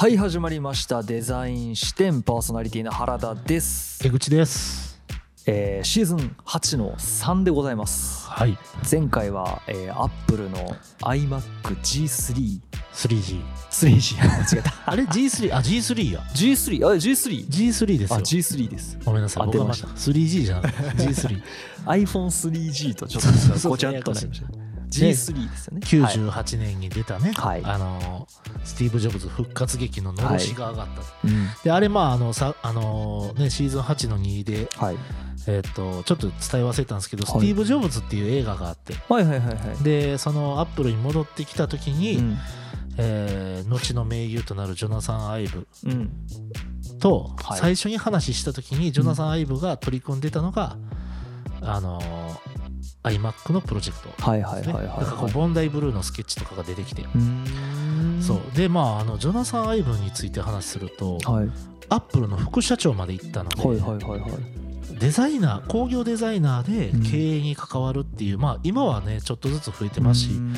はい始まりました。デザイン視点パーソナリティの原田です、江口です。えーシーズン8の3でございます。はい。前回は、えー、アップルの iMacG3 3G 3G 間違えた。あれ？G3 あ G3 や。G3 あ G3 G3 ですあよ G3 です。ごめんなさい。当てました。僕が 3G じゃなくて G3 iPhone3G とちょっとごちゃっとなりました。G3 ですよね。はい98年に出たね、はい。あのスティーブ・ジョブズ復活劇ののろしが上がった、うん。であれまああのさあのねシーズン8の2ではい。えっ、とちょっと伝え忘れたんですけど、はい。スティーブ・ジョブズっていう映画があって。はいはいはいはい。でそのアップルに戻ってきた時に、うん。えー後の盟友となるジョナサン・アイブ。うん。とはい。最初に話した時にジョナサン・アイブが取り組んでたのが、あの iMac のプロジェクトはいはい。はいはいだからこうボンダイブルーのスケッチとかが出てきて、そう。でまああのジョナサン・アイブについて話すると、はい。アップルの副社長まで行ったので、はいはいはいはい。デザイナー工業デザイナーうん。で経営に関わるっていう、まあ今はねちょっとずつ増えてますし、うん。いわ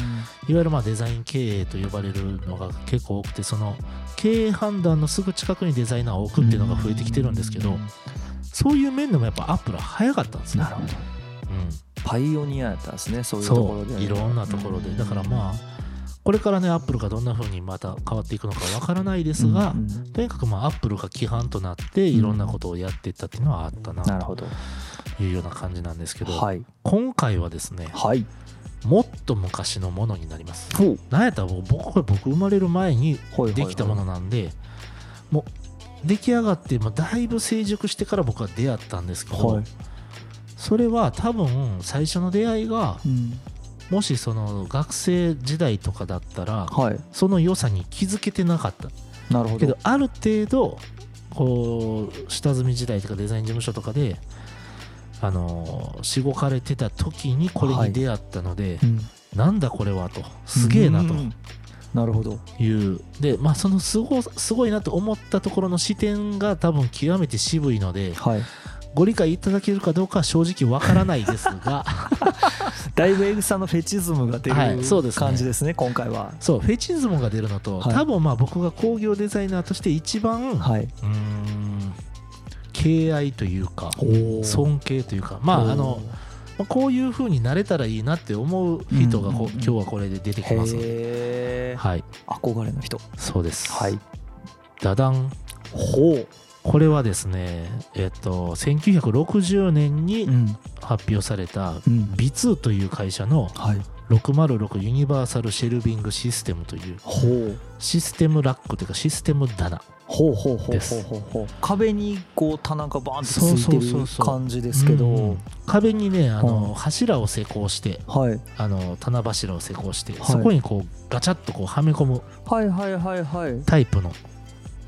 ゆるまあデザイン経営と呼ばれるのが結構多くてその経営判断のすぐ近くにデザイナーを置くっていうのが増えてきてるんですけど、うん。そういう面でもやっぱアップルは早かったんですね。なるほど。うんパイオニアやったんですね。そういうところでそういろんなところで。だからまあこれからねアップルがどんな風にまた変わっていくのかわからないですが、とにかくまあアップルが規範となっていろんなことをやっていったっていうのはあったななるほど。というような感じなんですけど、はい。今回はですねはい。もっと昔のものになります。なんやったら僕僕生まれる前にはい。できたものなんでもう出来上がって、まあ、だいぶ成熟してから僕は出会ったんですけど、はいそれは多分最初の出会いがうん。もしその学生時代とかだったらはい。その良さに気づけてなかった。なるほど。けどある程度こう下積み時代とかデザイン事務所とかであのしごかれてた時にこれに出会ったので、うん。なんだこれはと。すげえなと。うん。なるほど。いう。でまあそのすごすごいなと思ったところの視点が多分極めて渋いのではいご理解いただけるかどうかは正直わからないですが。だいぶエグさのフェチズムが出るはいそうですね。感じですね今回は。そうフェチズムが出るのと、はい。多分まあ僕が工業デザイナーとして一番、はい。うーん敬愛というかお尊敬というかまああのまあこういう風になれたらいいなって思う人がこう、うんうん。うん今日はこれで出てきますので。へえはい。憧れの人。そうです。はい。ダダン。ほうこれはですねえっと1960年にうん。発表されたうん。ビツーという会社のはい。606ユニバーサルシェルビングシステムというシステムラックというかシステム棚ほうほうほうほです。壁にこう棚がバーンとつそういてる感じですけど、うん。壁にねあの、うん柱を施工してはい。あの棚柱を施工して、はい。そこにこうガチャッとこうはめ込むはいはいはいはい。タイプの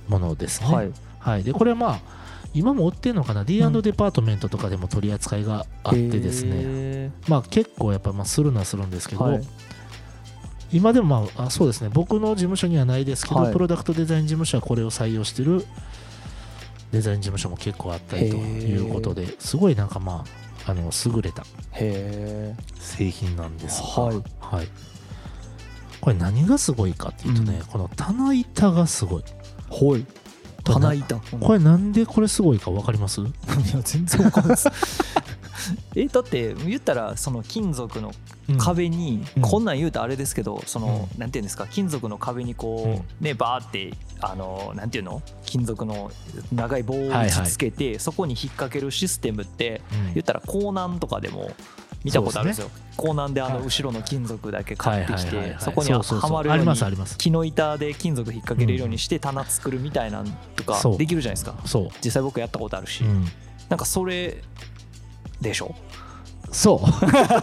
ものですね。はいはい。でこれはまあ今も売ってるのかな？D& デパートメントとかでも取り扱いがあってですね、へまあ結構やっぱまあするのはするんですけど、はい。今でもまああそうですね。僕の事務所にはないですけど、はい。プロダクトデザイン事務所はこれを採用してるデザイン事務所も結構あったりということですごいなんかまああの優れた製品なんですが、はい。はい。これ何がすごいかっていうとね、うん。この棚板がすごい。い棚板。これなんでこれすごいか分かります？いや全然わかんないです。えだって言ったらその金属の壁に、うん。こんなん言うとあれですけどその、なんていうんですか？金属の壁にこう、ねバーってあのなんていうの？金属の長い棒を打ちつけて、そこに引っ掛けるシステムってうん。言ったら港南とかでも見たことあるんですよ。港南であの後ろの金属だけ買ってきはいはいはいはい。てそこにはまるようにますあります。木の板で金属引っ掛けれるようにして棚作るみたいなんとかできるじゃないですか。そう、実際僕やったことあるし、うん。なんかそれでしょ？そう。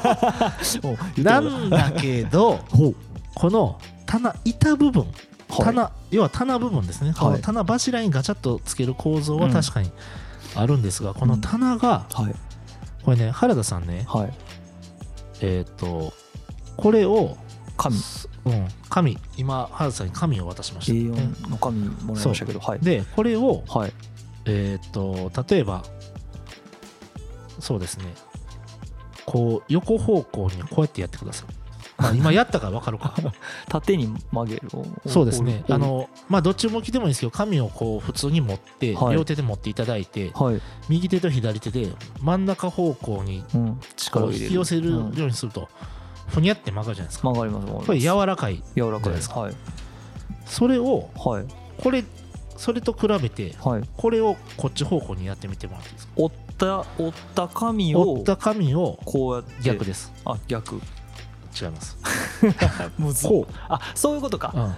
なんだけどこの棚板部分棚、要は棚部分ですね、この棚柱にガチャッとつける構造は確かにあるんですが、この棚がはい。これね原田さんねはいえっ、とこれを紙うん。紙今原田さんに紙を渡しました、A4 の紙もらいましたけどはい。でこれをはい。えっ、と例えばそうですね。こう横方向にこうやってやってください。まあ、今やったから分かるか。縦に曲げるそうですね。あのまあどっち向きでもいいんですけど紙をこう普通に持って、はい、両手で持っていただいて、はい、右手と左手で真ん中方向に力を引き寄せるようにすると、ふにゃって曲がるじゃないですか。曲がります。これ柔らかい。柔らかいです。はい。それを、はい、これそれと比べて、はい、これをこっち方向にやってみてもらっていいですか？折った折った紙を折った紙をこうやって逆ですあ逆違います。むずあそういうことか、うん、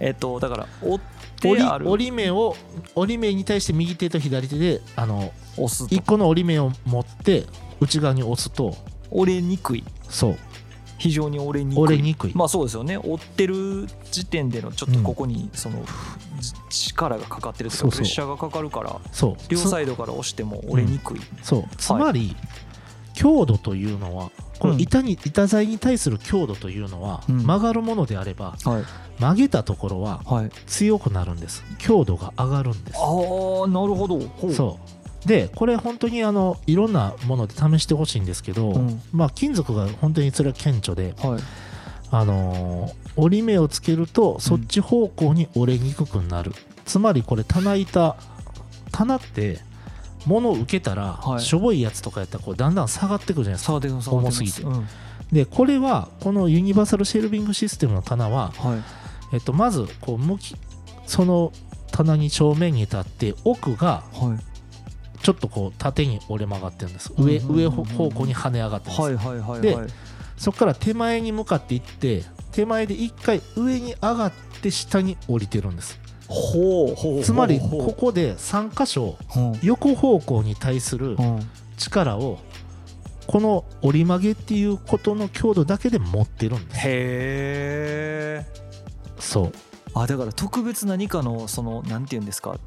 えっ、とだから折ってある。折り目を折り目に対して右手と左手であの押す1個の折り目を持って内側に押すと折れにくい。そう。非常に折れにくい。折れにくい。まあそうですよね。折ってる時点でのちょっとここにその、力がかかってるとかプレッシャーがかかるから両サイドから押しても折れにくい、うん、そう。つまり、はい、強度というのはこの板に、板材に対する強度というのは、曲がるものであれば、はい、曲げたところは強くなるんです、強度が上がるんです。ああなるほど。そう。でこれ本当にあのいろんなもので試してほしいんですけど、うん、まあ、金属が本当にそれは顕著で、はい、あのー、折り目をつけるとそっち方向に折れにくくなる、うん、つまりこれ棚板棚って物を受けたら、はい、しょぼいやつとかやったらこうだんだん下がってくるじゃないですか。重すぎて、うん、でこれはこのユニバーサルシェルビングシステムの棚は、はい、えっと、まずこう向きその棚に正面に立って奥が、はい。ちょっとこう縦に折れ曲がってるんです。上上方向に跳ね上がってます、はいはいはいでそこから手前に向かっていって手前で一回上に上がって下に降りてるんですほうつまりここで3箇所横方向に対する力をこの折り曲げっていうことの強度だけで持ってるんです。へえ。そう。あだから特別何かのそのなんていうんですか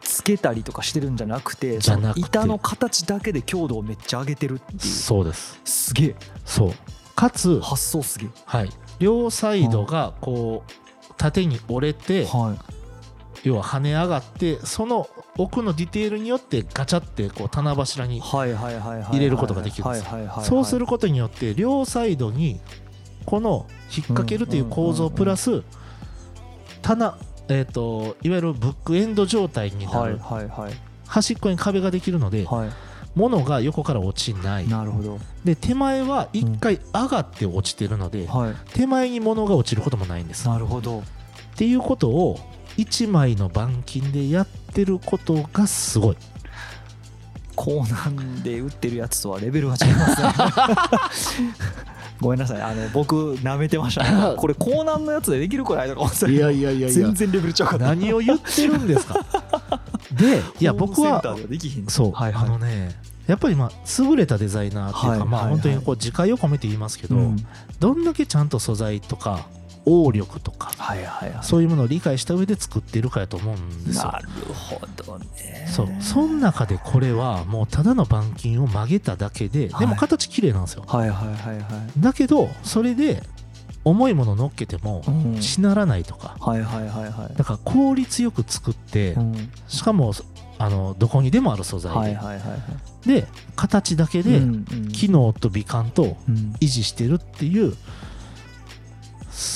つけたりとかしてるんじゃなくてその板の形だけで強度をめっちゃ上げてるっていう。そうです。すげえ。そう。かつ発想すげえ。はい。両サイドがこう縦に折れて、はい、要は跳ね上がってその奥のディテールによってガチャってこう棚柱に入れることができるんですそうすることによって両サイドにこの引っ掛けるという構造プラス棚えーと、いわゆるブックエンド状態になる、端っこに壁ができるので、はい、物が横から落ちない。なるほど。で手前は1回上がって落ちてるので、うん。はい、手前に物が落ちることもないんです。なるほど。っていうことを1枚の板金でやってることがすごい。コーナーで売ってるやつとはレベルが違いますね。ごめんなさい。あの僕なめてましたね。これコーナーのやつでできるくらいとか思っていやいやいや全然レベルちゃう。何を言ってるんですか？で いや僕はそう、はいはい、あのねやっぱりまあ優れたデザイナーっていうか、まあ本当にこう自戒を込めて言いますけど、どんだけちゃんと素材とか応力とか、はいはいはい、そういうものを理解した上で作っているかやと思うんですよ。なるほどね。そう。その中でこれはもうただの板金を曲げただけで、はい、でも形綺麗なんですよ。はいはいはいはい、だけどそれで重いもの乗っけてもしならないとか、はいはいはいはい、だから効率よく作って、うん、しかもあのどこにでもある素材で、はいはいはいはい、で形だけで機能と美観と維持してるっていう、うんす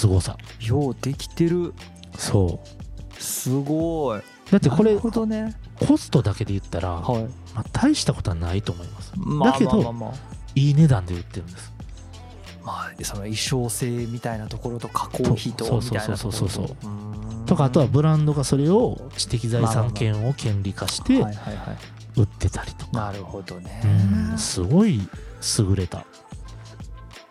ごさ。ようできてる。そう。すごい。だってこれ、ね、コストだけで言ったら、はい。まあ、大したことはないと思います、まあ、だけど、まあまあまあ、いい値段で売ってるんです。まあその衣装性みたいなところと加工費とみたいなところとそうそう。そうそうとかあとはブランドがそれを知的財産権を権利化して売ってたりとか。なるほどね。すごい優れた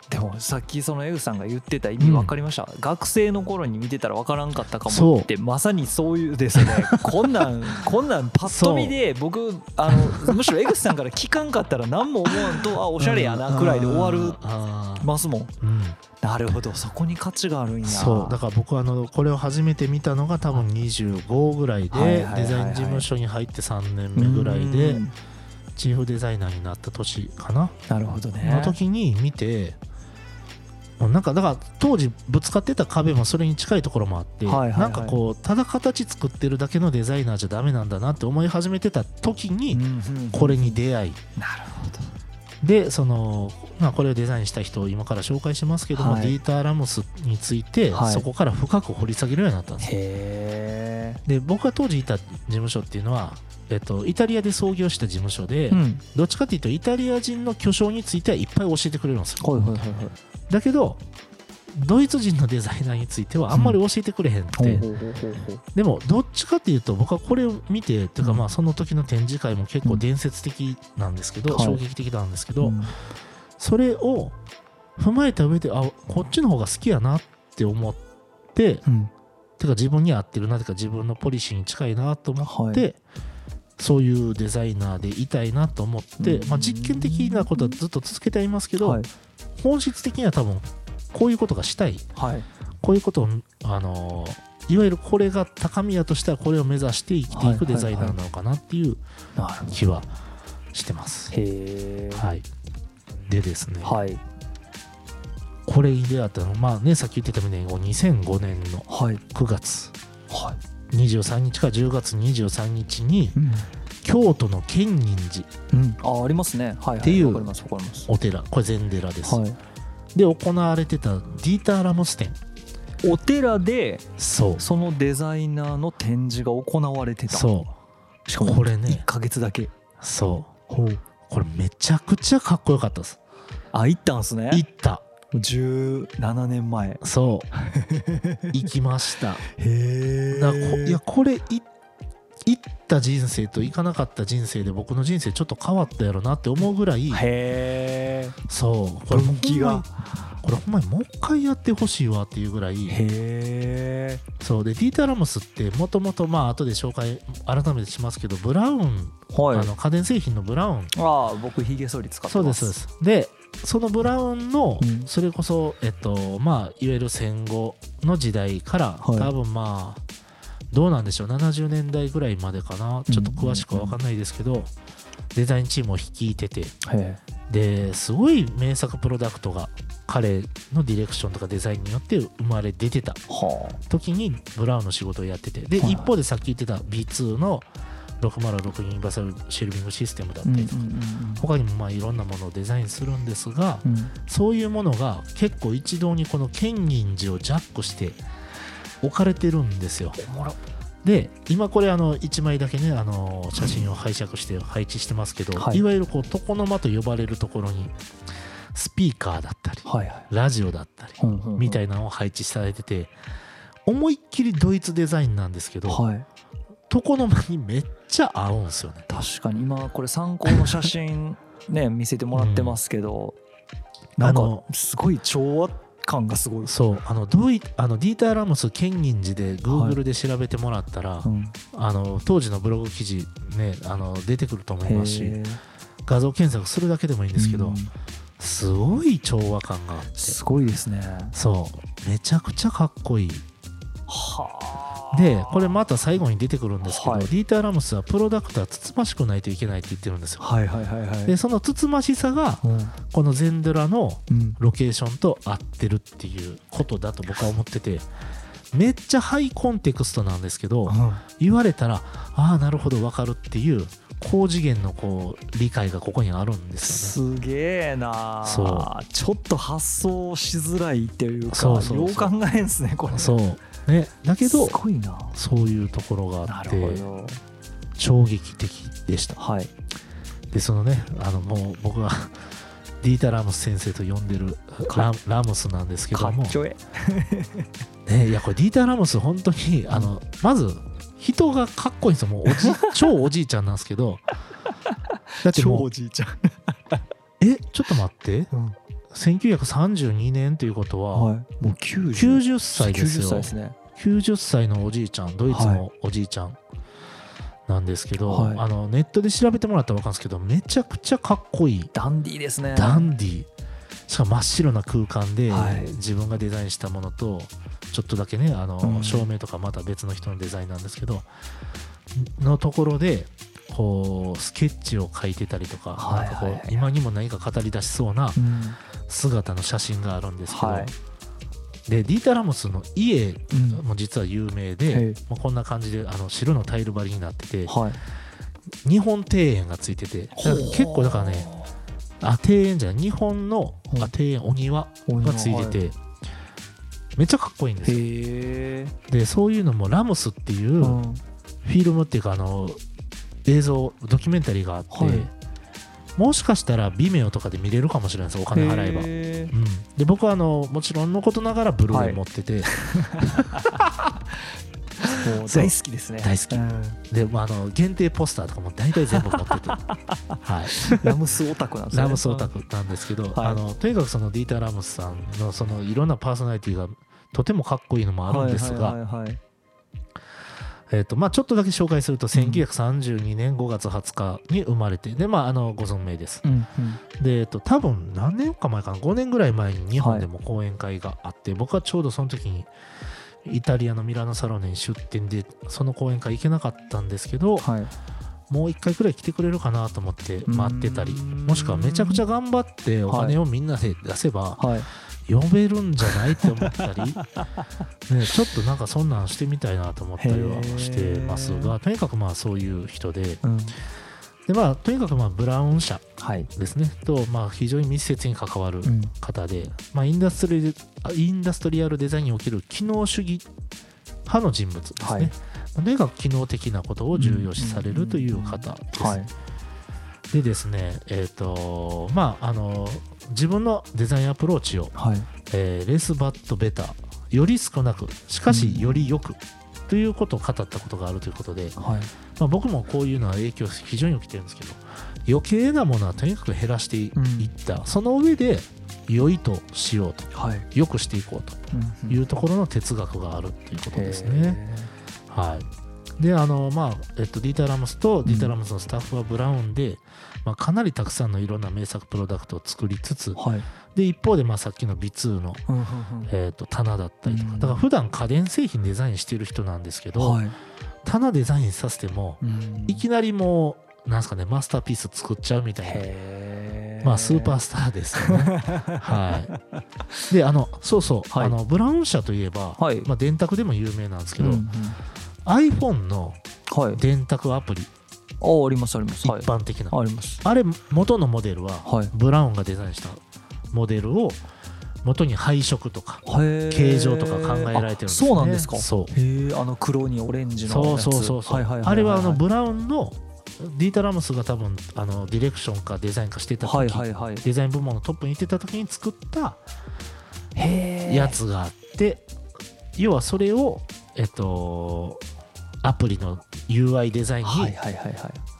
でもさっきそのエウさんが言ってた意味分かりました、うん、学生の頃に見てたら分からんかったかもってまさにそういうですね。こんなん こんなんパッと見で僕あのむしろ江口さんから聞かんかったら何も思わんとあおしゃれやなくらいで終わるますもん、うん、なるほどそこに価値があるんや。そう。だから僕はあのこれを初めて見たのが多分25ぐらいでデザイン事務所に入って3年目ぐらいでチーフデザイナーになった年かな。なるほどね。の時に見てなんかだから当時ぶつかってた壁もそれに近いところもあって、なんかこうただ形作ってるだけのデザイナーじゃダメなんだなって思い始めてた時にこれに出会い、なるほど。でその、まあ、これをデザインした人を今から紹介しますけども、はい。ディーター・ラムスについて、はい。そこから深く掘り下げるようになったんです。で僕が当時いた事務所っていうのは、えっと、イタリアで創業した事務所で、えうん。どっちかっていうとイタリア人の巨匠についてはいっぱい教えてくれるんですよ、はいはいはいはいだけどドイツ人のデザイナーについてはあんまり教えてくれへんって、ほうほうほうほうほうでもどっちかっていうと僕はこれを見てっていうかうん。まあその時の展示会も結構伝説的なんですけど、はい。衝撃的なんですけど、うん。それを踏まえた上であこっちの方が好きやなって思ってうん。てか自分に合ってるなてか自分のポリシーに近いなと思って、はい。そういうデザイナーでいたいなと思って、うん。まあ、実験的なことはずっと続けてはいますけど、はい本質的には多分こういうことがしたい。はい。こういうことを、あのーいわゆるこれが高宮としてはこれを目指して生きていくデザイナーなのかなっていう気はしてます。はい、でですね、はい。これに出会ったのまあねさっき言ってたみたいに2005年のはい。9月。は23日か10月23日にいうん京都の建仁寺。うん。あありますね。はいはい。っていうお寺。これ禅寺です、はい。で行われてたディーター・ラムス展。お寺でそう。そのデザイナーの展示が行われてた。そう。しかもこれね。1ヶ月だけ。そう。ほう。これめちゃくちゃかっこよかったです。あ行ったんすね。行った。17年前。そう。行きました。へだからこいやこれい行った人生と行かなかった人生で僕の人生ちょっと変わったやろなって思うぐらいへえそうこれ分岐が。これほんまにもう一回やってほしいわっていうぐらいへえそうでディーター・ラムスってもともとまあ後で紹介改めてしますけどブラウン、はい。あの家電製品のブラウン。ああ僕ヒゲ剃り使ってそうでますすそうです。でそのブラウンのうん。それこそ、えっとまあいわゆる戦後の時代から、はい。多分まあどうなんでしょう？70年代ぐらいまでかな？ちょっと詳しくは分かんないですけど、デザインチームを率いてて。へですごい名作プロダクトが彼のディレクションとかデザインによって生まれ出てた時にブラウンの仕事をやってて。で、はい。一方でさっき言ってた B2 の606ユニバーサルシェルビングシステムだったありとか、他にもまあいろんなものをデザインするんですが、うん。そういうものが結構一堂にこの建仁寺をジャックして置かれてるんですよ。で今これあの1枚だけねあの写真を拝借して配置してますけど、はい。い、わゆるこう床の間と呼ばれるところにスピーカーだったりはいはい。ラジオだったりみたいいなのを配置されてて思いっきりドイツデザインなんですけど、はい。床の間にめっちゃ合うんですよね。確かに。今これ参考の写真ね見せてもらってますけど、なん。かあのすごい調和感がすごいそう。あのドイあのディーター・ラムス建仁寺で Google で調べてもらったら、うん、あの当時のブログ記事ねあの出てくると思いますし画像検索するだけでもいいんですけど、うん。すごい調和感があって。すごいですね。そう。めちゃくちゃかっこいい。はあでこれまた最後に出てくるんですけど、はい。ディーター・ラムスはプロダクトはつつましくないといけないって言ってるんですよ。はいはいはいはい。でそのつつましさがうん。このゼンドラのうん。ロケーションと合ってるっていうことだと僕は思っててめっちゃハイコンテクストなんですけど言われたらああなるほどわかるっていう高次元のこう理解がここにあるんですよね。すげえなそちょっと発想しづらいっていうかそうそうそう。よう考えんすねこれ。そうねだけどすごいな。そういうところがあって衝撃的でした。はい。でそのねあのもう僕が ディータ・ラムス先生と呼んでるかララムスなんですけども。かっちょえ。ね、いやこれディーター・ラムス本当にあのまず人がかっこいいんですよ。もうおじ 超おじいちゃんなんですけど。だって超もうおじいちゃん、えちょっと待って。うん1932年ということは、はい。もう90 90歳です90歳よですね。90歳のおじいちゃんドイツのおじいちゃんなんですけど、はい。あのネットで調べてもらったら分かるんですけどめちゃくちゃかっこいい。ダンディーですね。ダンディー。しかも真っ白な空間で、はい。自分がデザインしたものとちょっとだけねあの、うん。照明とかまた別の人のデザインなんですけどのところでこうスケッチを描いてたりとか,、はいなんかこうはいはい今にも何か語り出しそうなうん姿の写真があるんですけど、はい。でディータ・ラモスの家うん。も実は有名へでい、まあ、こんな感じであの白のタイル張りになっててはい。日本庭園がついてて結構だからねあ庭園じゃない日本のあ庭園お庭がついてて、めっちゃかっこいいんですよ。でそういうのもラムスっていうフィルムっていうかあの映像ドキュメンタリーがあって、はい、もしかしたら Vimeo とかで見れるかもしれないですお金払えば、うん、で僕はあのもちろんのことながらブルーレイ持ってて、はい、もう大好きですね。大好き、うん、でもあの限定ポスターとかも大体全部持ってて、はい、ラムスオタクなんですね。ラムスオタクなんですけど、はい、あのとにかくそのディーター・ラムスさんのそのいろんなパーソナリティがとてもかっこいいのもあるんですが、はいはいはいはいえーとまあ、ちょっとだけ紹介すると1932年5月20日に生まれてで、まあ、あのご存命です。うんうん、で、えーと、多分何年か前かな？5年ぐらい前に日本でも講演会があって、はい、僕はちょうどその時にイタリアのミラノサロネに出店でその講演会行けなかったんですけど、はい、もう1回くらい来てくれるかなと思って待ってたりもしくはめちゃくちゃ頑張ってお金をみんなで出せば、はい呼べるんじゃない？って思ったり、ね、ちょっとなんかそんなんしてみたいなと思ったりはしてますがとにかくまあそういう人で。うん。でまあ、とにかくまあブラウン社ですね、はい、とまあ非常に密接に関わる方で、うん、まあ、インダストリインダストリアルデザインにおける機能主義派の人物ですね、はい、とにかく機能的なことを重要視されるという方です。はい。でですね、えっ、ー、と、まあ、あの、自分のデザインアプローチを、はい、えー、レスバットベター、より少なく、しかしよりよく、ということを語ったことがあるということで、はい、まあ、僕もこういうのは影響非常に起きてるんですけど、余計なものはとにかく減らしていった、うん、その上で良いとしようと、はい、良くしていこうというところの哲学があるということですね。はい、であのまあ、えっと、ディータ・ラムスとディータ・ラムスのスタッフはブラウンで、まあ、かなりたくさんのいろんな名作プロダクトを作りつつ、はい、で一方でまあさっきの B2 の、えー、と棚だったりとか、だから普段家電製品デザインしてる人なんですけど、はい、棚デザインさせても、いきなりもうなんすかねマスターピース作っちゃうみたいな。まあ、スーパースターですよね。はい、であのそうそう、はい、あのブラウン社といえば、はい、まあ、電卓でも有名なんですけど、うんうん、iPhone の電卓アプリ、あありますあります。一般的な、はい、あります。あれ元のモデルは、はい、ブラウンがデザインしたモデルを元に配色とか形状とか考えられてるんです、ね、そうなんですか？そう。へあの黒にオレンジのそうそうそうそう、あれはあのブラウンのディータ・ラムスが多分あのディレクションかデザインかしてた時、はいはいはい、デザイン部門のトップにいてた時に作ったやつがあって要はそれをえっとアプリの UI デザインに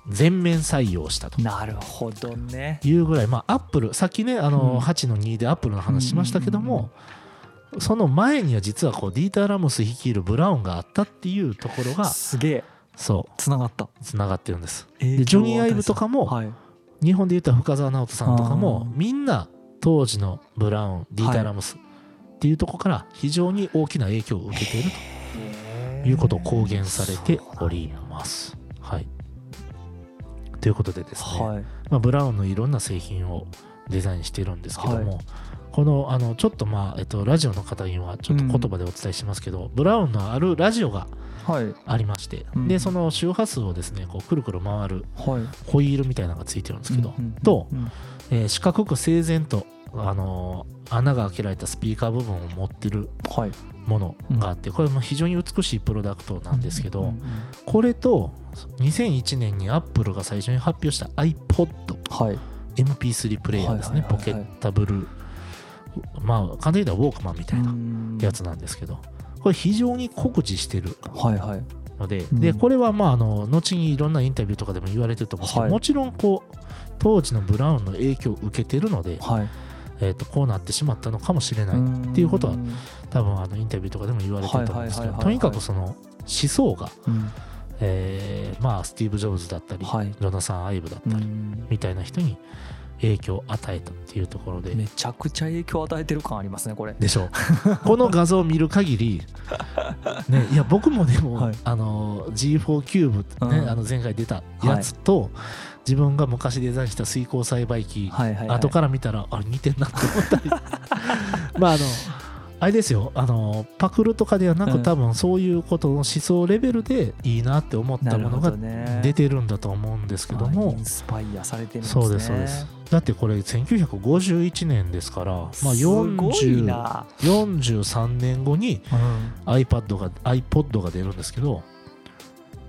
全面採用したと。なるほどね。いうぐらい。まあアップルさっきねあの8の2でアップルの話しましたけどもその前には実はこうディーター・ラムス率いるブラウンがあったっていうところがすげえ。そう。つながった。つながってるんです。でジョニー・アイブとかも日本で言ったら深澤直人さんとかもみんな当時のブラウンディーター・ラムスっていうところから非常に大きな影響を受けていると。いうことを公言されております。はい、ということでですね、はい、まあ、ブラウンのいろんな製品をデザインしてるんですけども、はい、このあのちょっとまあ、えっと、ラジオの方にはちょっと言葉でお伝えしますけど、うん、ブラウンのあるラジオがありまして、はい、でその周波数をですねこうくるくる回るホイールみたいなのがついてるんですけど、と、えー、四角く整然とあの穴が開けられたスピーカー部分を持ってるものがあって、これも非常に美しいプロダクトなんですけど、これと2001年にアップルが最初に発表した iPod、はい、MP3 プレイヤーですね、ポケッタブル。まあ簡単に言ったらウォークマンみたいなやつなんですけどこれ非常に酷似してるので,、でこれはまああの後にいろんなインタビューとかでも言われてると思うんですけど、もちろんこう当時のブラウンの影響を受けてるので、はいえー、とこうなってしまったのかもしれないっていうことは多分あのインタビューとかでも言われてると思うんですけどとにかくその思想が、うん、えー、まあスティーブ・ジョブズだったり、はい、ジョナサン・アイブだったりみたいな人に影響を与えたっていうところで。めちゃくちゃ影響を与えてる感ありますねこれ。でしょう。この画像を見る限り ねいや僕もでも、はい、あの G4 キューブね、うん、あの前回出たやつと、はい自分が昔デザインした水耕栽培機、はいはいはい、後から見たらあれ似てんなって思ったり。まああのあれですよ。あのパクるとかではなく、うん。多分そういうことの思想レベルでいいなって思ったものがね。出てるんだと思うんですけどあもインスパイアされてるんですね。そうですそうです。だってこれ1951年ですから、まあ、すごい40な、43年後にうん。iPad が iPod が出るんですけど、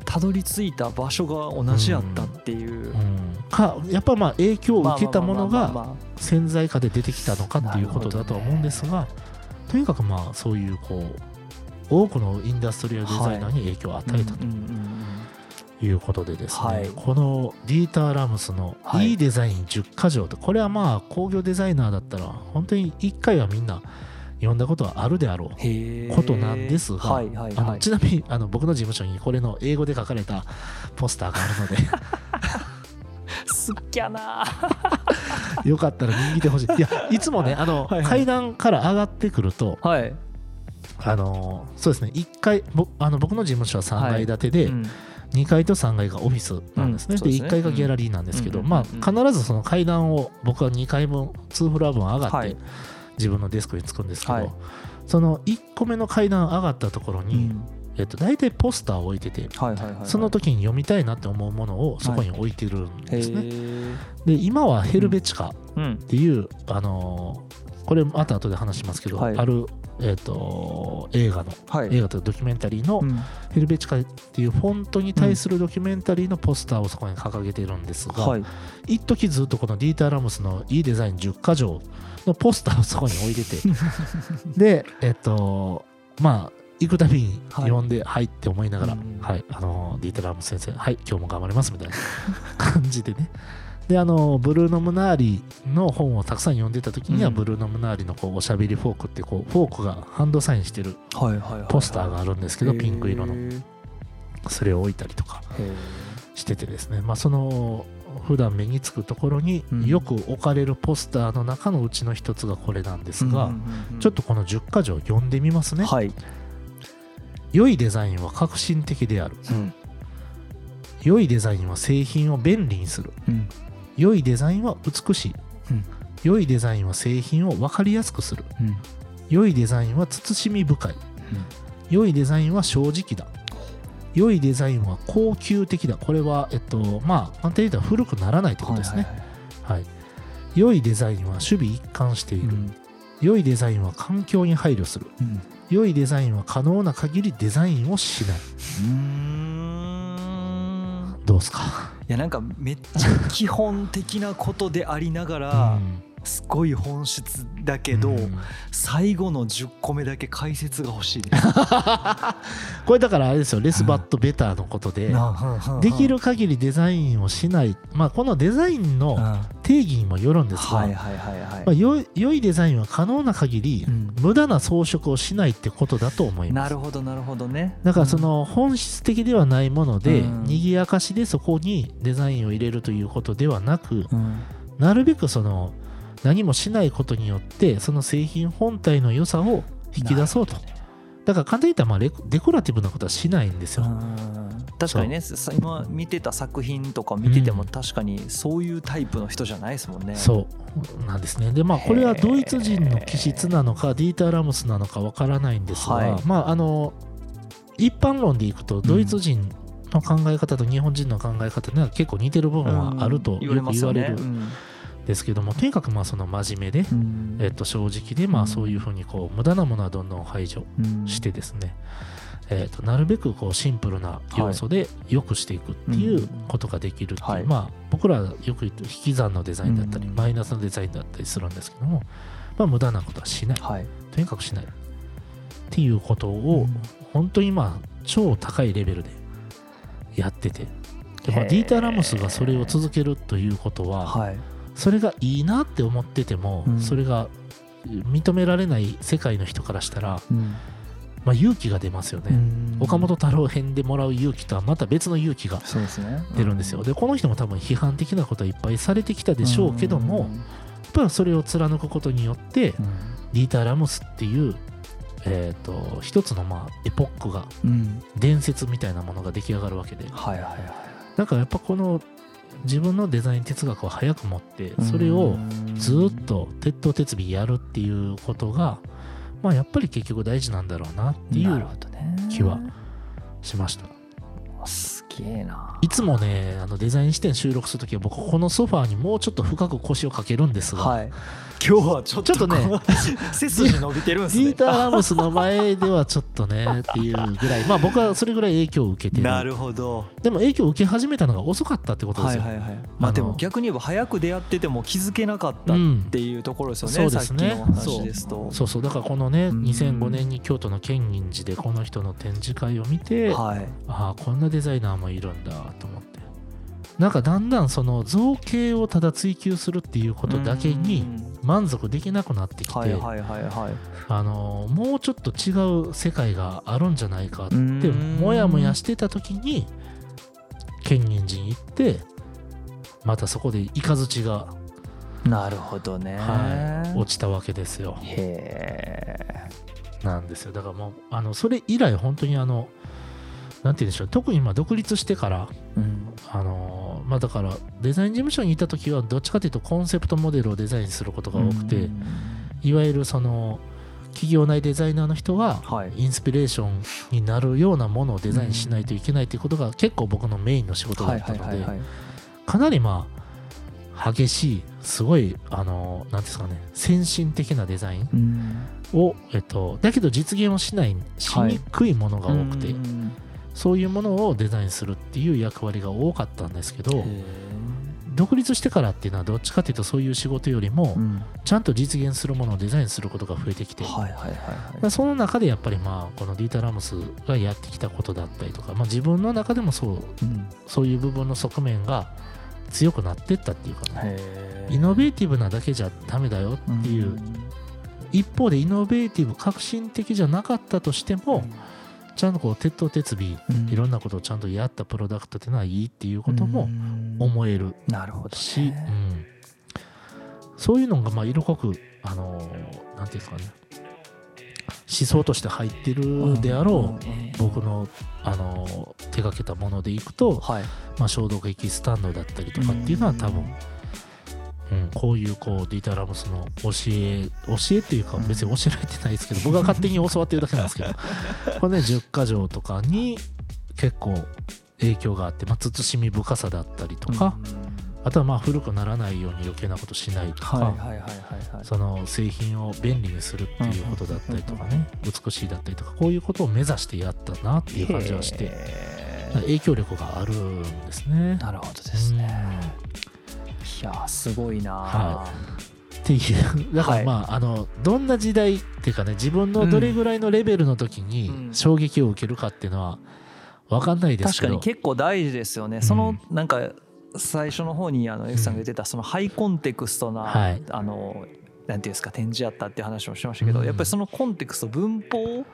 たどり着いた場所が同じやったっていう、うん。かやっぱまあ影響を受けたものが潜在下で出てきたのかっていうことだとは思うんですが、とにかくまあそういうこう多くのインダストリアルデザイナーに影響を与えたと。いうことでですね、はい。このディーター・ラムスのはい。いいデザイン10箇条とこれはまあ工業デザイナーだったら本当に1回はみんな読んだことはあるであろうことなんですが、はいはいあはい。のちなみにあの僕の事務所にこれの英語で書かれたポスターがあるのすっきゃな。で よかったら見に来てほしい。いやいつもねあのはいはい。階段から上がってくるとはい、あのそうですね。1階ぼあの僕の事務所は3階建てで、うん。2階と3階がオフィスなんですね、でうん。ですね。1階がギャラリーなんですけど、うん。まあうん。必ずその階段を僕は2階分2フロア分上がって、はい自分のデスクに着くんですけど、はい。その1個目の階段上がったところに、うん。えっと、大体ポスターを置いててはいはいはいはい。その時に読みたいなって思うものをそこに置いてるんへですね、ー。で今はヘルベチカうん。っていう、あのーこれまた後で話しますけど、はい。ある、えっと映画のはい。映画というかドキュメンタリーの、うん。ヘルベチカっていうフォントに対するドキュメンタリーのポスターをそこに掲げているんですが、はい。一時ずっとこのディーター・ラムスのいいデザイン10箇条のポスターをそこに置いてて。でえっとまあ行くたびにはい読んで、はい、って思いながら、うんはい、あのディーター・ラムス先生、はい、今日も頑張りますみたいな 感じでね。で、あの、ブルーノ・ムナーリの本をたくさん読んでた時には、うん。ブルーノ・ムナーリのこうおしゃべりフォークってこう、フォークがハンドサインしてるポスターがあるんですけど、ピンク色の。それを置いたりとかへしててですね、まあ、その普段目につくところにうんよく置かれるポスターの中のうちの一つがこれなんですが、ちょっとこの10箇条読んでみますね。はい良いデザインは革新的である。うん良いデザインは製品を便利にする。うん良いデザインは美しい。うん良いデザインは製品を分かりやすくする。うん良いデザインは慎み深い。良いデザインは正直だ。良いデザインは高級的だ。これは、えっと、まあ、簡単に言ったら古くならないってことですね。はい良いデザインは守備一貫している。うん良いデザインは環境に配慮する。うん良いデザインは可能な限りデザインをしない。うんどうですか？いやなんかめっちゃ基本的なことでありながら、うんすごい本質だけど、うん。最後の10個目だけ解説が欲しい。これだからあれですよ、レスバットベターのことで、できる限りデザインをしない、まあ、このデザインうん。の定義にもよるんですが、はいはいはいはい、まあ、良い良いデザインは可能な限り、うん。無駄な装飾をしないってことだと思います。なるほどなるほどね。だからその本質的ではないもので、うん。賑やかしでそこにデザインを入れるということではなく、うん、なるべくその何もしないことによってその製品本体の良さを引き出そうと。だから簡単に言ったらまあデコラティブなことはしないんですよ。うん。確かにねさ今見てた作品とか見ててもうん。確かにそういうタイプの人じゃないですもんね。そうなんですね。でまあこれはドイツ人の気質なのかディーター・ラムスなのかわからないんですが、はい。まああの一般論でいくとドイツ人の考え方と日本人の考え方には結構似てる部分はあるとよく言われる。んですけども、とにかくまあその真面目で、うん。えっと、正直でまうん。あそういうふうにこう無駄なものはどんどん排除うん。してですね、えっとなるべくこうシンプルな要素で良くしていくっていうことができるっていう、はい。まあ僕らよく言ってる引き算のデザインだったり、うん。マイナスのデザインだったりするんですけども、まあ、無駄なことはしない。はい。とにかくしない。っていうことを本当にまあ超高いレベルでやっててで、まあ、ディーター・ラモスがそれを続けるということは、はいそれがいいなって思ってても、うん。それが認められない世界の人からしたら、うん。まあ、勇気が出ますよね、うん。岡本太郎編でもらう勇気とはまた別の勇気が出るんですよ、でこの人も多分批判的なことはいっぱいされてきたでしょうけども、やっぱりそれを貫くことによって、ディーター・ラモスっていう、えー、と一つのまあエポックがうん。伝説みたいなものが出来上がるわけで。はいはいはい。だからやっぱこの自分のデザイン哲学を早く持ってそれをずーっと鉄頭鉄尾やるっていうことが、まあやっぱり結局大事なんだろうなっていう気はしました。すげえな。いつもねあのデザイン視点収録するときは僕このソファーにもうちょっと深く腰をかけるんですが、はい、今日はちょっとね背筋伸びてるんですね。ディーター・ラムスの前ではちょっとねっていうぐらい。まあ僕はそれぐらい影響を受けてる。なるほど。でも影響を受け始めたのが遅かったってことですよ、はいはいはい、まあでも逆に言えば早く出会ってても気づけなかったっていうところですよね、うん、そうですね。そうそう。だからこのね2005年に京都の建仁寺でこの人の展示会を見て、はい、ああこんなデザイナーもいるんだと思って。なんかだんだんその造形をただ追求するっていうことだけに満足できなくなってきてあのもうちょっと違う世界があるんじゃないかってもやもやしてた時に建仁寺に行ってまたそこで雷がなるほどね、はい、落ちたわけですよ。へなんですよ。だからもうあのそれ以来本当にあのなんて言うんでしょう。特にまあ独立してから、うん、あのまあだからデザイン事務所にいた時はどっちかというとコンセプトモデルをデザインすることが多くて、いわゆるその企業内デザイナーの人はインスピレーションになるようなものをデザインしないといけないということが結構僕のメインの仕事だったのでかなりまあ激しいすごいあの何ですかね先進的なデザインを、えっと、だけど実現をしないしにくいものが多くて、そういうものをデザインするっていう役割が多かったんですけど独立してからっていうのはどっちかっていうとそういう仕事よりもちゃんと実現するものをデザインすることが増えてきてその中でやっぱりまあこのディータ・ラムスがやってきたことだったりとか、まあ、自分の中でもそう,、そういう部分の側面が強くなっていったっていうかね。イノベー。ティブなだけじゃダメだよっていう、一方でイノベーティブ革新的じゃなかったとしても、ちゃんとこう鉄頭鉄尾、いろんなことをちゃんとやったプロダクトっていうのはいいっていうことも思えるし、うん、そういうのがまあ色濃くあのなんていうんですかね。思想として入ってるであろう僕のあの手がけたものでいくと、まあ、消毒液スタンドだったりとかっていうのは多分うん、こういうこうディータ・ラムスの教え教えっていうか別に教えられてないですけど、僕が勝手に教わってるだけなんですけど これね10か条とかに結構影響があって、まあ、慎み深さだったりとか、あとはまあ古くならないように余計なことしないとかその製品を便利にするっていうことだったりとかね美しいだったりとかこういうことを目指してやったなっていう感じはして影響力があるんですね。なるほどですね。いやすごいな、はい、っていうだからまあはい、あのどんな時代っていうかね自分のどれぐらいのレベルの時に衝撃を受けるかっていうのは分かんないですけど、確かに結構大事ですよね、うん、そのなんか最初の方にあの F さんが言ってたそのハイコンテクストな、はい、あのなんていうんですか展示やったっていう話もしましたけど、やっぱりそのコンテクスト文法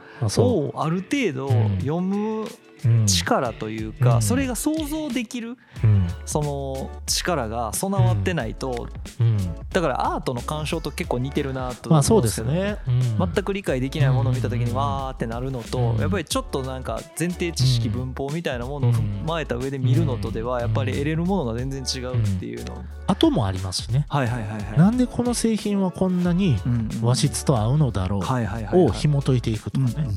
をある程度読む力というか、それが想像できる、その力が備わってないと、だからアートの鑑賞と結構似てるなと思うんですね。全く理解できないものを見た時にわーってなるのと、やっぱりちょっとなんか前提知識文法みたいなものを踏まえた上で見るのとではやっぱり得れるものが全然違うっていうの、後もありますしね、はいはいはいはい、なんでこの製品はこんなに和室と合うのだろうを紐解いていくとかね。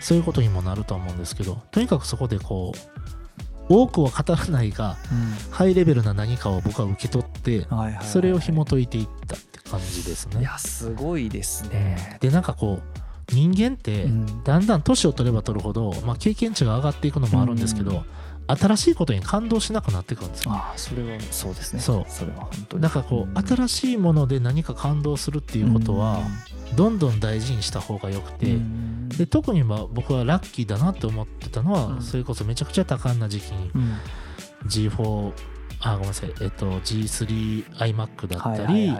そういうことにもなると思うんですけどとにかくそこでこう多くは語らないが、うん、ハイレベルな何かを僕は受け取って、それを紐解いていったって感じですね。いやすごいですね。でなんかこう人間ってだんだん年を取れば取るほど、まあ、経験値が上がっていくのもあるんですけど、新しいことに感動しなくなっていくんですよ。あそれはそうですね。そうそれは本当に。だからこう、新しいもので何か感動するっていうことは、どんどん大事にした方がよくて、で特に僕はラッキーだなって思ってたのは、それこそめちゃくちゃ多感な時期に G4 あごめんなさい、えっと、G3iMac だったり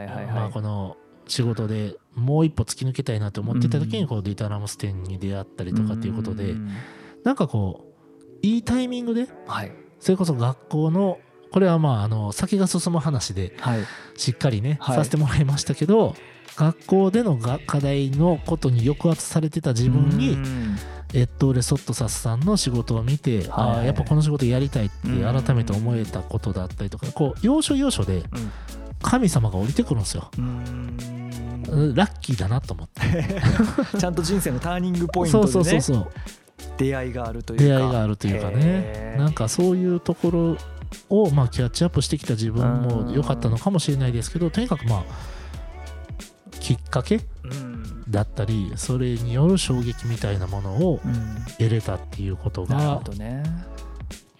この仕事でもう一歩突き抜けたいなと思ってた時にこうデータラムス店に出会ったりとかっていうことで、なんかこういいタイミングで、はい、それこそ学校のこれはまああの先が進む話でしっかりね、はい、させてもらいましたけど学校でのが課題のことに抑圧されてた自分にエッドーレ・ソットサスさんの仕事を見て、はい、ああやっぱこの仕事やりたいって改めて思えたことだったりとかこう要所要所で神様が降りてくるんですよ。ラッキーだなと思って。ちゃんと人生のターニングポイントで、ね、そうそうそうそう。出会いがあるというか。出会いがあるというかね。なんかそういうところをまあキャッチアップしてきた自分も良かったのかもしれないですけどとにかくまあきっかけだったりそれによる衝撃みたいなものを得れたっていうことが、なるほどね。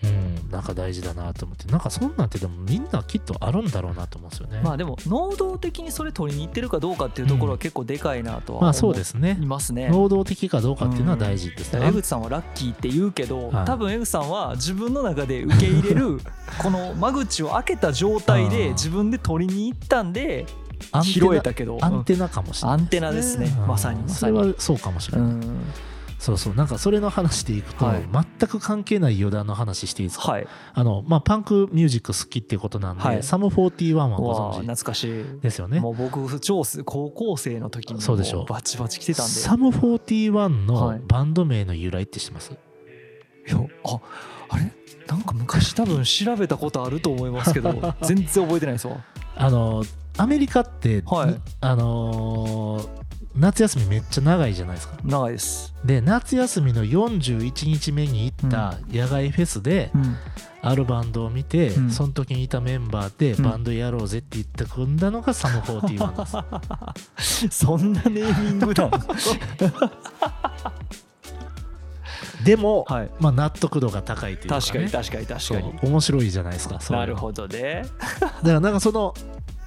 うん、なんか大事だなと思ってなんかそんなんてでもみんなきっとあるんだろうなと思うんですよね。まあでも能動的にそれ取りに行ってるかどうかっていうところは結構でかいなとはまあそうですね。いますね。能動的かどうかっていうのは大事ですね。江口さんはラッキーって言うけど、はい。多分江口さんは自分の中で受け入れる この間口を開けた状態でうん自分で取りに行ったんで拾えナたけど。アンテナかもしれない、アンテナですね。うん。まさにまそさに。れはそうかもしれない。うん。そうそう。なんかそれの話でいくと、はい。全く関係ない余談の話していいですか、はい。あのまあ、パンクミュージック好きっていうことなんで、はい。サム41はご存知。懐かしい。ですよね。もう僕超す高校生の時にそうでしょう。バチバチ来てたんで。サム41はのい。バンド名の由来って知ってます、いやああれ？なんか昔多分調べたことあると思いますけど 全然覚えてないですわ。あのアメリカって、はい。あのー夏休みめっちゃ長いじゃないですか。長いです、で夏休みの41日目に行った野外フェスで、うん。あるバンドを見て、うん。その時にいたメンバーでうん。バンドやろうぜって言って組んだのがサム41です。そんなネーミングなん でも、はい。まあ、納得度が高いというか、ね、確かに確かに確かに。面白いじゃないですかなるほどね。だからなんかその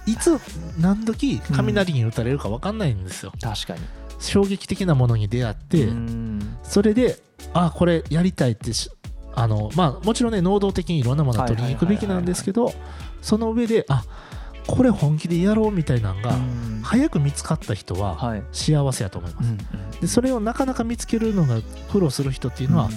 いつ何時雷に打たれるか分かんないんですよ、確かに。衝撃的なものに出会って、うん。それであこれやりたいってしあのまあもちろんね能動的にいろんなものを取りに行くべきなんですけどその上であこれ本気でやろうみたいなのがうん。早く見つかった人ははい。幸せやと思います、うんでそれをなかなか見つけるのが苦労する人っていうのは、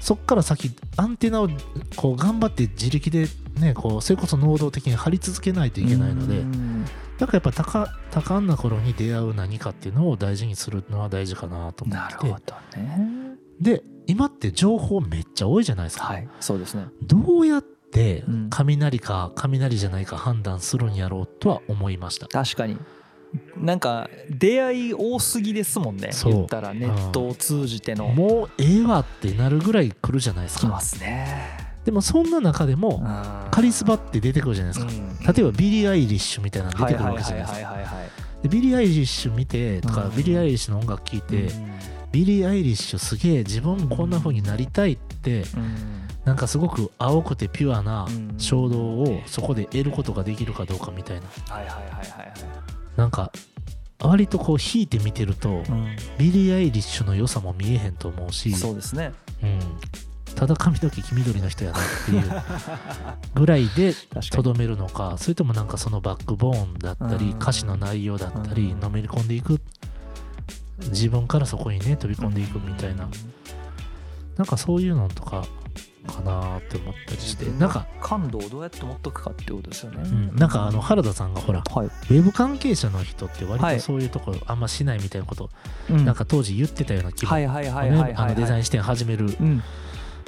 そっから先アンテナをこう頑張って自力でねこうそれこそ能動的に張り続けないといけないので、うん。だからやっぱ多か多感な頃に出会う何かっていうのを大事にするのは大事かなと思って。なるほどね。で今って情報めっちゃ多いじゃないですか、はいそうですね。どうやってうん。雷か雷じゃないか判断するんやろうとは思いました、確かになんか出会い多すぎですもんねそう。言ったらネットを通じての。もうええわってなるぐらい来るじゃないですか。きますね。でもそんな中でもカリスマって出てくるじゃないですか、例えばビリー・アイリッシュみたいなの出てくるわけじゃないですか。ビリー・アイリッシュ見てとか、うん。ビリー・アイリッシュの音楽聴いて、うん。ビリー・アイリッシュすげえ自分もこんな風になりたいって、うん。なんかすごく青くてピュアなうん。衝動をそこで得ることができるかどうかみたいな。はいはいはいはいはいなんか割とこう引いて見てると、ビリー・アイリッシュの良さも見えへんと思うしそうですね。うん、ただ髪の毛黄緑の人やなっていう ぐらいでとどめるのかそれともなんかそのバックボーンだったりうん。歌詞の内容だったりうん。のめり込んでいく自分からそこにね飛び込んでいくみたいな。なんかそういうのとかかなって思ったりしてなんか、感動をどうやって持っとくかってことですよね、うん、なんかあの原田さんがほらはい、ウェブ関係者の人って割はい。とそういうところあんましないみたいなことうん。なんか当時言ってたような気もはいはいはいはいはい、あのデザイン視点始めるうん、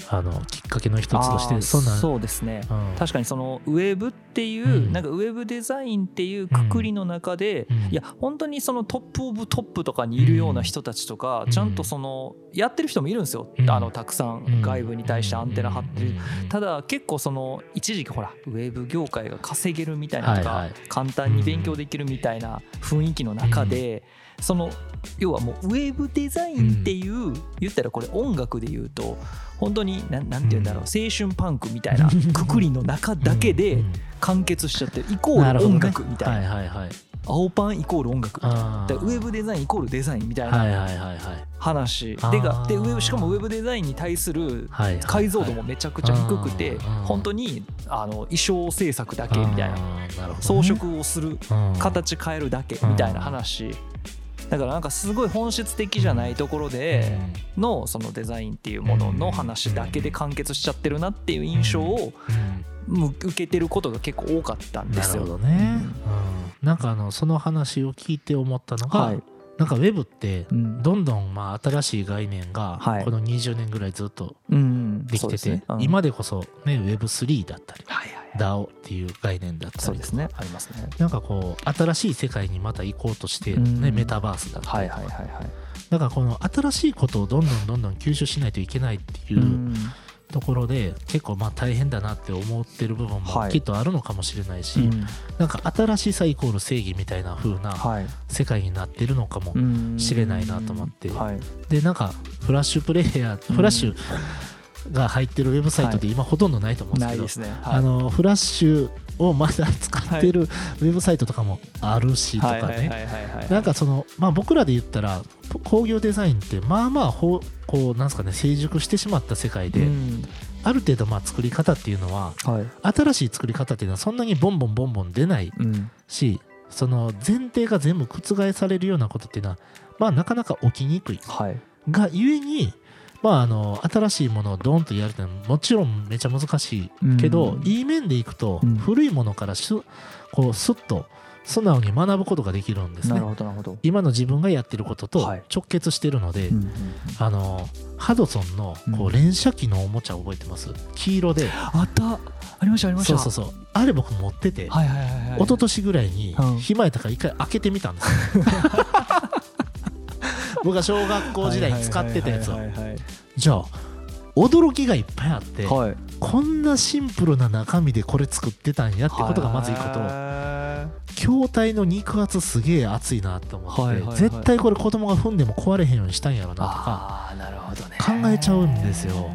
あのきっかけの一つとしてそんなんそうですね。うん。確かにそのウェブっていう、うん。なんかウェブデザインっていうくくりの中で、うん。いや本当にそのトップオブトップとかにいるような人たちとか、うん。ちゃんとそのやってる人もいるんですよ、うん。あのたくさん外部に対してアンテナ張ってる、うん。ただ結構その一時期ほらウェブ業界が稼げるみたいなとか、はいはい。簡単に勉強できるみたいな雰囲気の中で、その要はもうウェブデザインっていう、言ったらこれ音楽で言うと本当になんなんて言うんだろう、青春パンクみたいな くくりの中だけでうんうん完結しちゃってるイコール音楽みたいな。はいはいはい。青パンイコール音楽ウェブデザインイコールデザインみたいはいなはいはいはい。話。でがでウェブしかもウェブデザインに対する解像度もめちゃくちゃ低くて本当にあの衣装制作だけみたいな。ね。装飾をするうん。形変えるだけみたいな話だからなんかすごい本質的じゃないところでのそのデザインっていうものの話だけで完結しちゃってるなっていう印象を受けてることが結構多かったんですよ。なるほどね、うん。なんかあのその話を聞いて思ったのが、はいなんかウェブってうん。どんどんまあ新しい概念がはい。この20年ぐらいずっとうんできてて、今でこそね Web3 だったり DAO っていう概念だったりそうですね。ありますね。なんかこう新しい世界にまた行こうとして、ねうん。メタバースだったはいりとか、だからこの新しいことをどんどんどんどん吸収しないといけないっていううんところで結構まあ大変だなって思ってる部分もはい。きっとあるのかもしれないし、うん。なんか新しいさイコール正義みたいな風なはい。世界になってるのかも、知れないなと思って。はい。でなんかフラッシュプレイヤーフラッシュが入ってるウェブサイトで今ほとんどないと思うんですけど、ないね。はい。あのフラッシュをまだ使ってるウェブサイトとかもあるしとかね。はいはいはいはいはいなんかその、まあ、僕らで言ったら工業デザインってまあまあこうなんですかね成熟してしまった世界で、うん。ある程度まあ作り方っていうのははい。新しい作り方っていうのはそんなにボンボンボンボン出ないうん。しその前提が全部覆されるようなことっていうのはまあなかなか起きにくい。はい。がゆえにまああの新しいものをドーンとやるってのはもちろんめちゃ難しいけど、うん。いい面でいくと、うん。古いものからしこうスッと素直に学ぶことができるんですね。なる。ほどなるほど。今の自分がやってることとはい。直結してるので、うんうんあのハドソンのこううん連射機のおもちゃ覚えてます？黄色で。あった。ありましたありました。そうそうそう。あれ僕持ってて、はいはいはいはい。一昨年ぐらいにうん。暇やったから一回開けてみたんです。よ 僕が小学校時代に使ってたやつを。はいはいはいじゃあ驚きがいっぱいあって、はい。はいこんなシンプルな中身でこれ作ってたんやってことがまず一個と。は筐体の肉厚すげえ熱いなと思って、はいはいはい。絶対これ子供が踏んでも壊れへんようにしたんやろいなとか考えちゃうんですよ。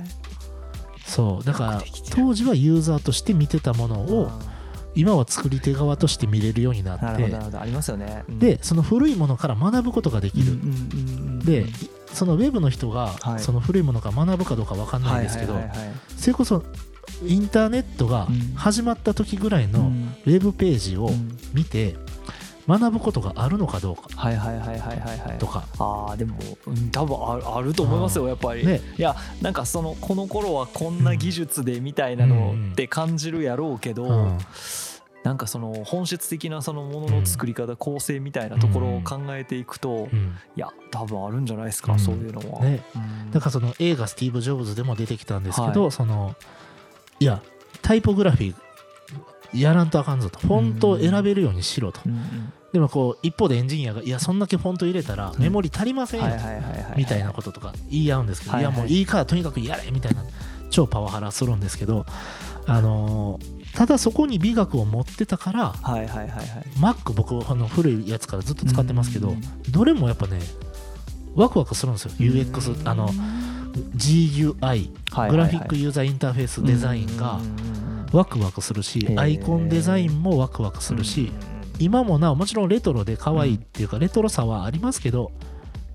そう。だから当時はユーザーとして見てたものを今は作り手側として見れるようになってありますよね。うん。でその古いものから学ぶことができる、うんうんうんうん。でそのウェブの人がはい。その古いものから学ぶかどうか分かんないですけど、はいはいはいはい。それこそインターネットがうん。始まった時ぐらいのうん。ウェブページをうん。見て学ぶことがあるのかどうか。はいはいはいはいはいはい。とか、ああでもうん多分あると思いますよやっぱり、ね。いやなんかそのこの頃はこんな技術でみたいなのって感じるやろうけど、うん。なんかその本質的なそのものの作り方、構成みたいなところを考えていくと、うん。いや多分あるんじゃないですか、うん。そういうのは。ね。うん。だからその映画「スティーブ・ジョブズ」でも出てきたんですけど、はい。そのいやタイポグラフィーやらんとあかんぞと。フォントを選べるようにしろと、うんうん。でもこう一方でエンジニアがいやそんだけフォント入れたらうん。メモリ足りませんよみたいなこととか言い合うんですけど、はいはい。いやもういいからとにかくやれみたいな超パワハラするんですけど、あのーただそこに美学を持ってたから Mac 僕あの古いやつからずっと使ってますけど、うん。どれもやっぱねワクワクするんですよ。UX あの GUI グラフィックユーザーインターフェースデザインがワクワクするしアイコンデザインもワクワクするし今もなおもちろんレトロで可愛いっていうかレトロさはありますけど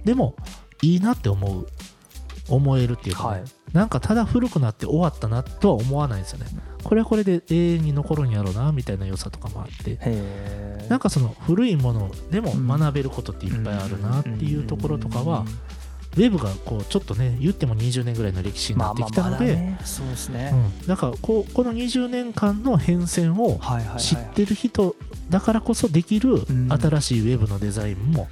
でもいいなって思う。思えるっていうかね、はい。なんかただ古くなって終わったなとは思わないですよね。これはこれで永遠に残るんやろうなみたいな良さとかもあって。へなんかその古いものでも学べることっていっぱいあるなっていうところとかはウェブがこうちょっとね言っても20年ぐらいの歴史になってきたので、ね、そうですね、うん、だからこうこの20年間の変遷を知ってる人だからこそできるん。新しいウェブのデザインも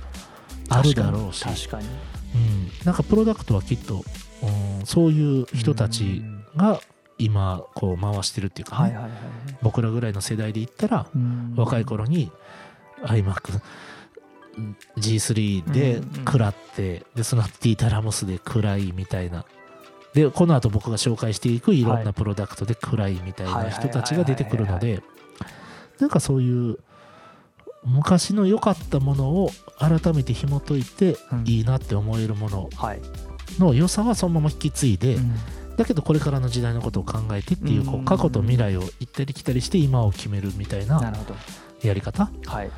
あるだろうし、確かにうん、なんかプロダクトはきっと、うん、そういう人たちが今こう回してるっていうか、ね。僕らぐらいの世代で言ったら若い頃に iMac G3 で食らって、でその後 T タラモスで暗いみたいな。でこの後僕が紹介していくいろんなプロダクトで暗いみたいな人たちが出てくるのでなんかそういう昔の良かったものを改めて紐解いてうん。いいなって思えるものはい、の良さはそのまま引き継いで、うん。だけどこれからの時代のことを考えてっていうこう過去と未来を行ったり来たりして今を決めるみたいなやり方はい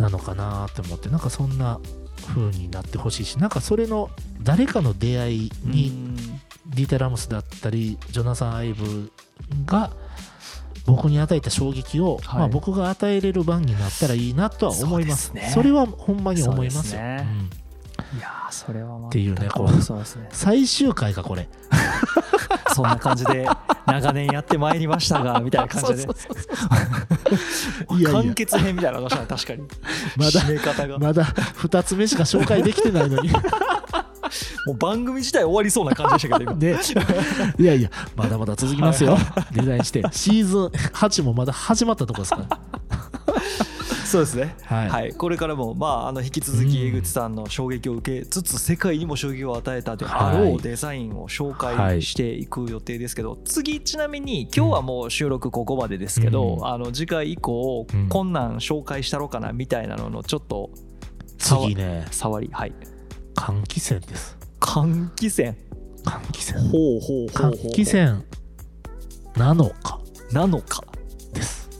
なのかなって思ってなんかそんな風になってほしいしなんかそれの誰かの出会いにディテラムスだったりジョナサン・アイブが僕に与えた衝撃を、はい。まあ、僕が与えれる番になったらいいなとは思います。そね。それはほんまに思いますよ、うんいやーそれはまっていうねこうそうですね。最終回かこれ。そんな感じで長年やってまいりましたがみたいな感じで。完結編みたいなのがした確かに。まだまだ2つ目しか紹介できてないのに。もう番組自体終わりそうな感じでしたけど今。でいやいやまだまだ続きますよ。デザインしてシーズン8もまだ始まったとこですからそうですね、はい。はい、これからも、まあ、あの引き続き江口さんの衝撃を受けつつ世界にも衝撃を与えたであろはいうデザインを紹介していく予定ですけど、次ちなみに今日はもう収録ここまでですけど、うん。あの次回以降うん。こんなん紹介したろうかなみたいなののちょっと触次ね。触りはい。換気扇です。換気扇？換気扇。ほうほうほうほう。換気扇なのか？なのか。です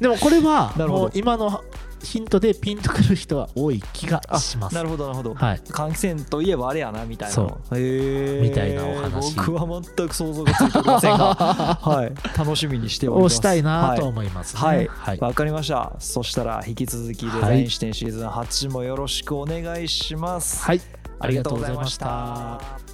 でもこれはもう今のヒントでピンとくる人は多い気がします。なるほどなるほど、はい。換気扇といえばあれやなみたいな。そう。へー。みたいなお話。僕は全く想像がついてませんが。はい。楽しみにしております。をしたいなとはい思いますね。はい、はい。わかりました。そしたら引き続きデザイン視点シーズン8もよろしくお願いします。はい。ありがとうございました。